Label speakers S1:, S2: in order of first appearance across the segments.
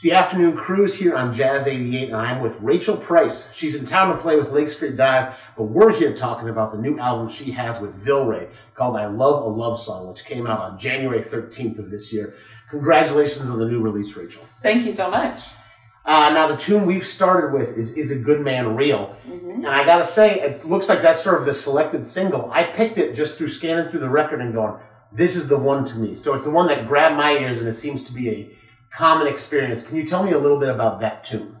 S1: It's the afternoon cruise here on Jazz 88, and I'm with Rachael Price. She's in town to play with Lake Street Dive, but we're here talking about the new album she has with Vilray called I Love a Love Song, which came out on January 13th of this year. Congratulations on the new release, Rachael.
S2: Thank you so much.
S1: Uh, now, the tune we've started with is Is a Good Man Real? And I gotta say, it looks like that's sort of the selected single. I picked it just through scanning through the record and going, this is the one to me. So it's the one that grabbed my ears, and it seems to be a common experience. Can you tell me a little bit about that tune?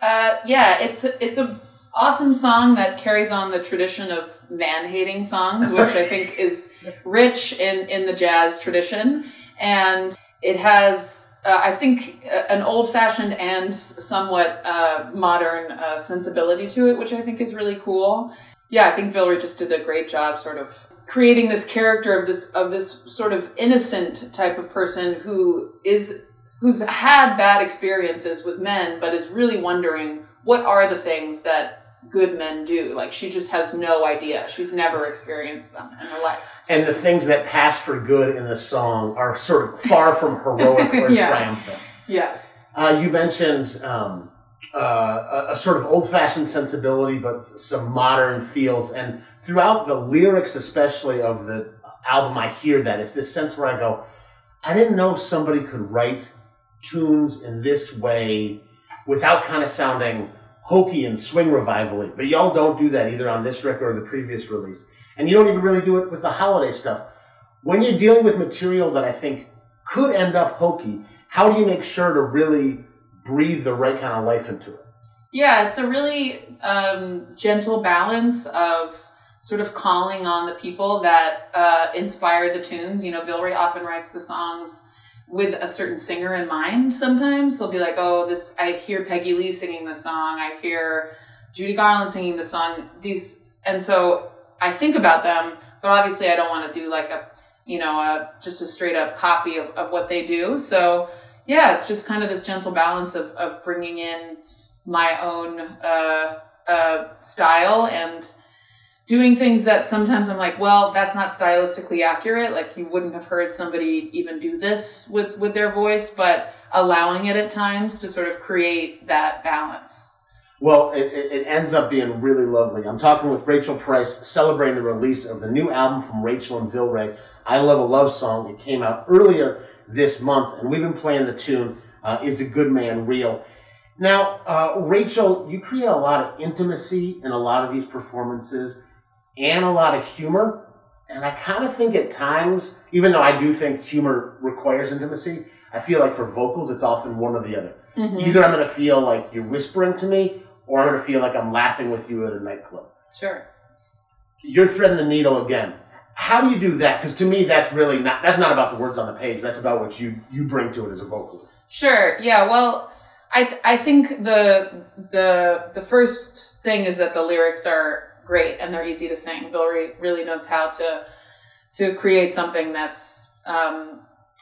S2: Uh, yeah, it's it's a awesome song that carries on the tradition of man hating songs, which I think is rich in in the jazz tradition, and it has. Uh, I think uh, an old-fashioned and somewhat uh, modern uh, sensibility to it, which I think is really cool. Yeah, I think Vilray just did a great job, sort of creating this character of this of this sort of innocent type of person who is who's had bad experiences with men, but is really wondering what are the things that good men do. Like she just has no idea. She's never experienced them in her life.
S1: And the things that pass for good in the song are sort of far from heroic or
S2: Yeah.
S1: triumphant.
S2: Yes.
S1: Uh, you mentioned um, uh, a, a sort of old-fashioned sensibility, but some modern feels. And throughout the lyrics, especially of the album, I hear that it's this sense where I go, I didn't know somebody could write tunes in this way without kind of sounding hokey and swing revivally. But y'all don't do that either on this record or the previous release, and you don't even really do it with the holiday stuff. When you're dealing with material that I think could end up hokey, how do you make sure to really breathe the right kind of life into it?
S2: Yeah, it's a really um, gentle balance of sort of calling on the people that uh, inspire the tunes. You know, Vilray often writes the songs with a certain singer in mind sometimes. He'll be like, oh, this, I hear Peggy Lee singing the song, I hear Judy Garland singing the song. These, and so I think about them, but obviously I don't want to do like a, you know, a, just a straight up copy of, of what they do. So yeah, it's just kind of this gentle balance of, of bringing in my own uh, uh, style and doing things that sometimes I'm like, well, that's not stylistically accurate. Like you wouldn't have heard somebody even do this with with their voice, but allowing it at times to sort of create that balance.
S1: Well, it, it, ends up being really lovely. I'm talking with Rachael Price, celebrating the release of the new album from Rachael and Vilray, I Love a Love Song. It came out earlier this month, and we've been playing the tune, uh, Is a Good Man Real? Now, uh, Rachael, you create a lot of intimacy in a lot of these performances and a lot of humor. And I kind of think at times, even though I do think humor requires intimacy, I feel like for vocals, it's often one or the other. Mm-hmm. Either I'm going to feel like you're whispering to me, or I'm going to feel like I'm laughing with you at a nightclub.
S2: Sure.
S1: You're threading the needle again. How do you do that? Because to me, that's really not. That's not about the words on the page. That's about what you you bring to it as a vocalist.
S2: Sure. Yeah. Well, I th- I think the the the first thing is that the lyrics are great and they're easy to sing. Vilray really knows how to to create something that's um,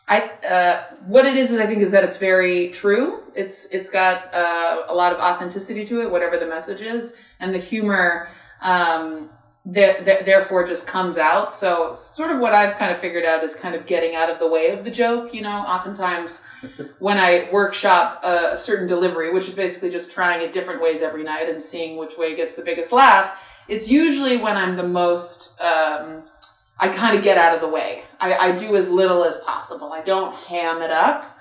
S2: I uh, what it is is I think is that it's very true. It's it's got uh, a lot of authenticity to it, whatever the message is, and the humor. Um, th- th- therefore just comes out so sort of what i've kind of figured out is kind of getting out of the way of the joke you know oftentimes when i workshop a, a certain delivery which is basically just trying it different ways every night and seeing which way gets the biggest laugh it's usually when i'm the most um, i kind of get out of the way. I, I do as little as possible. I don't ham it up.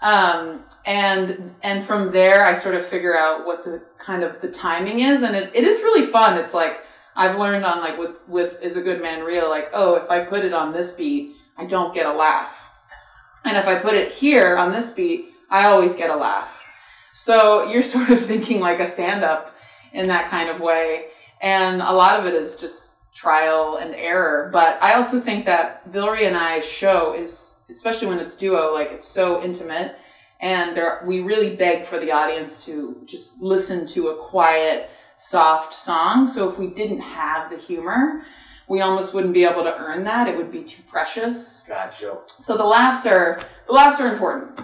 S2: Um, and and from there i sort of figure out what the kind of the timing is and it, it is really fun. It's like I've learned on like with with is a good man real like oh if I put it on this beat I don't get a laugh. And if I put it here on this beat I always get a laugh. So you're sort of thinking like a stand up in that kind of way and a lot of it is just trial and error but I also think that Vilray and I show is especially when it's duo like it's so intimate and there we really beg for the audience to just listen to a quiet soft song. So if we didn't have the humor, we almost wouldn't be able to earn that. It would be too precious.
S1: Gotcha.
S2: So the laughs are the laughs are important.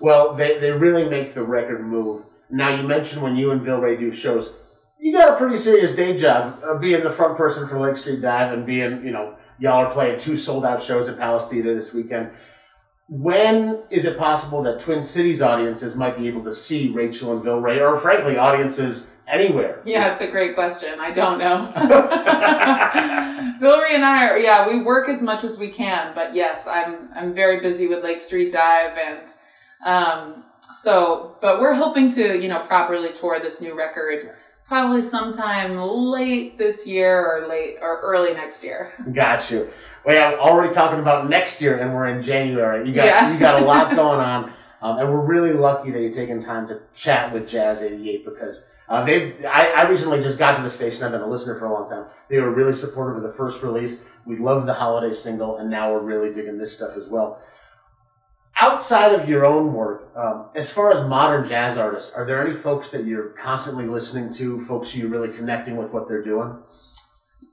S1: Well, they, they really make the record move. Now, you mentioned when you and Vilray do shows, you got a pretty serious day job uh, being the front person for Lake Street Dive and being, you know, y'all are playing two sold out shows at Palace Theatre this weekend. when is it possible that Twin Cities audiences might be able to see Rachael and Vilray, or frankly, audiences anywhere?
S2: Yeah, it's a great question. I don't know. Vilray and I are yeah, we work as much as we can, but yes, I'm I'm very busy with Lake Street Dive and um, so but we're hoping to, you know, properly tour this new record probably sometime late this year or late or early next year.
S1: Got you. Well, yeah, already talking about next year, and we're in January. You got
S2: Yeah.
S1: you got a lot going on, um, and we're really lucky that you're taking time to chat with Jazz 88 because uh, they. I, I recently just got to the station. I've been a listener for a long time. They were really supportive of the first release. We love the holiday single, and now we're really digging this stuff as well. Outside of your own work, um, as far as modern jazz artists, are there any folks that you're constantly listening to? Folks you're really connecting with what they're doing?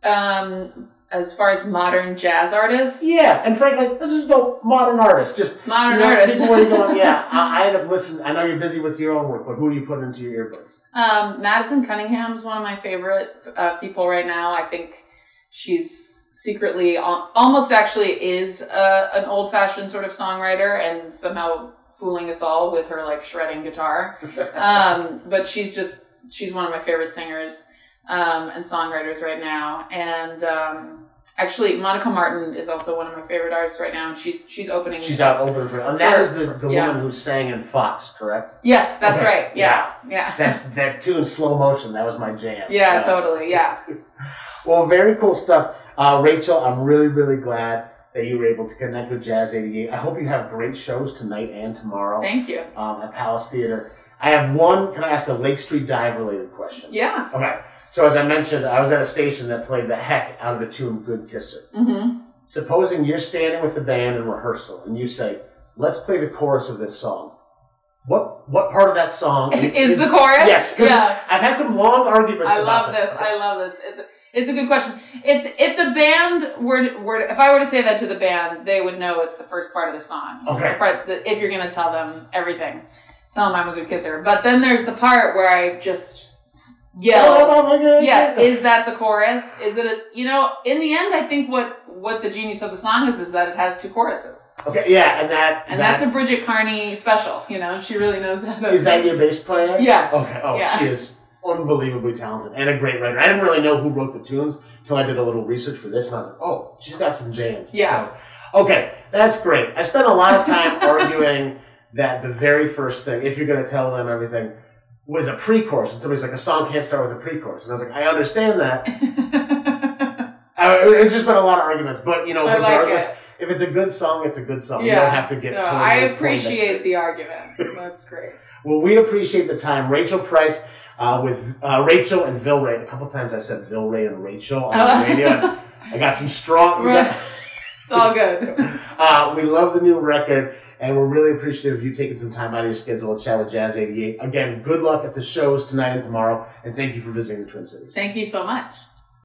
S2: Um, as far as modern jazz artists,
S1: Yeah, and frankly, this is no modern artist. Just
S2: modern
S1: you know,
S2: artists.
S1: People you're going, yeah, I, I end up listening. I know you're busy with your own work, but who are you putting into your earbuds?
S2: Um, Madison Cunningham's one of my favorite uh, people right now. I think she's secretly, almost actually, is uh, an old fashioned sort of songwriter, and somehow fooling us all with her like shredding guitar. Um, but she's just she's one of my favorite singers um, and songwriters right now, and. Um, Actually, Monica Martin is also one of my favorite artists right now, and she's she's opening.
S1: She's out open for, and that is the, the
S2: Yeah.
S1: woman who sang in Phox, correct?
S2: Yes, that's
S1: Okay.
S2: right. Yeah, yeah,
S1: That that tune, slow motion, that was my jam.
S2: yeah, totally. Yeah.
S1: Well, very cool stuff, uh, Rachael. I'm really really glad that you were able to connect with Jazz 88. I hope you have great shows tonight and tomorrow
S2: Thank you.
S1: um, at Palace Theatre. I have one. Can I ask a Lake Street Dive related question?
S2: Yeah.
S1: Okay. So as I mentioned, I was at a station that played the heck out of the tune "Good Kisser."
S2: Mm-hmm.
S1: Supposing you're standing with the band in rehearsal and you say, "Let's play the chorus of this song." What what part of that song
S2: Is the chorus?
S1: Yes,
S2: Yeah.
S1: I've had some long arguments.
S2: I love this. I love this. It's, it's a good question. If if the band were were if I were to say that to the band, they would know it's the first part of the song.
S1: Okay.
S2: The part that, if you're gonna tell them everything, tell them I'm a good kisser. But then there's the part where I just yell.
S1: Oh my God.
S2: Yeah, is that the chorus? Is it a you know? In the end, I think what what the genius of the song is is that it has two choruses,
S1: okay. Yeah, and that
S2: and
S1: that-
S2: that's a Bridget Kearney special. You know, she really knows how to.
S1: is that your bass player?
S2: Yes.
S1: Okay. Oh,
S2: Yeah.
S1: she is unbelievably talented and a great writer. I didn't really know who wrote the tunes until I did a little research for this, and I was like, oh, she's got some jams.
S2: Yeah.
S1: So, okay, that's great. I spent a lot of time arguing that the very first thing, if you're going to tell them everything, was a pre-chorus. And somebody's like, a song can't start with a pre-chorus. And I was like, I understand that. I, it's just been a lot of arguments, but you know,
S2: I like
S1: regardless,
S2: it.
S1: if it's a good song, it's a good song. You don't have to get.
S2: No,
S1: totally
S2: I appreciate the argument. That's great.
S1: Well, we appreciate the time, Rachael Price. Uh, with uh, Rachael and Vilray. A couple times I said Vilray and Rachel on the radio. I got some strong. got-.
S2: It's all good.
S1: uh, we love the new record, and we're really appreciative of you taking some time out of your schedule to chat with Jazz 88. Again, good luck at the shows tonight and tomorrow, and thank you for visiting the Twin Cities.
S2: Thank you so much.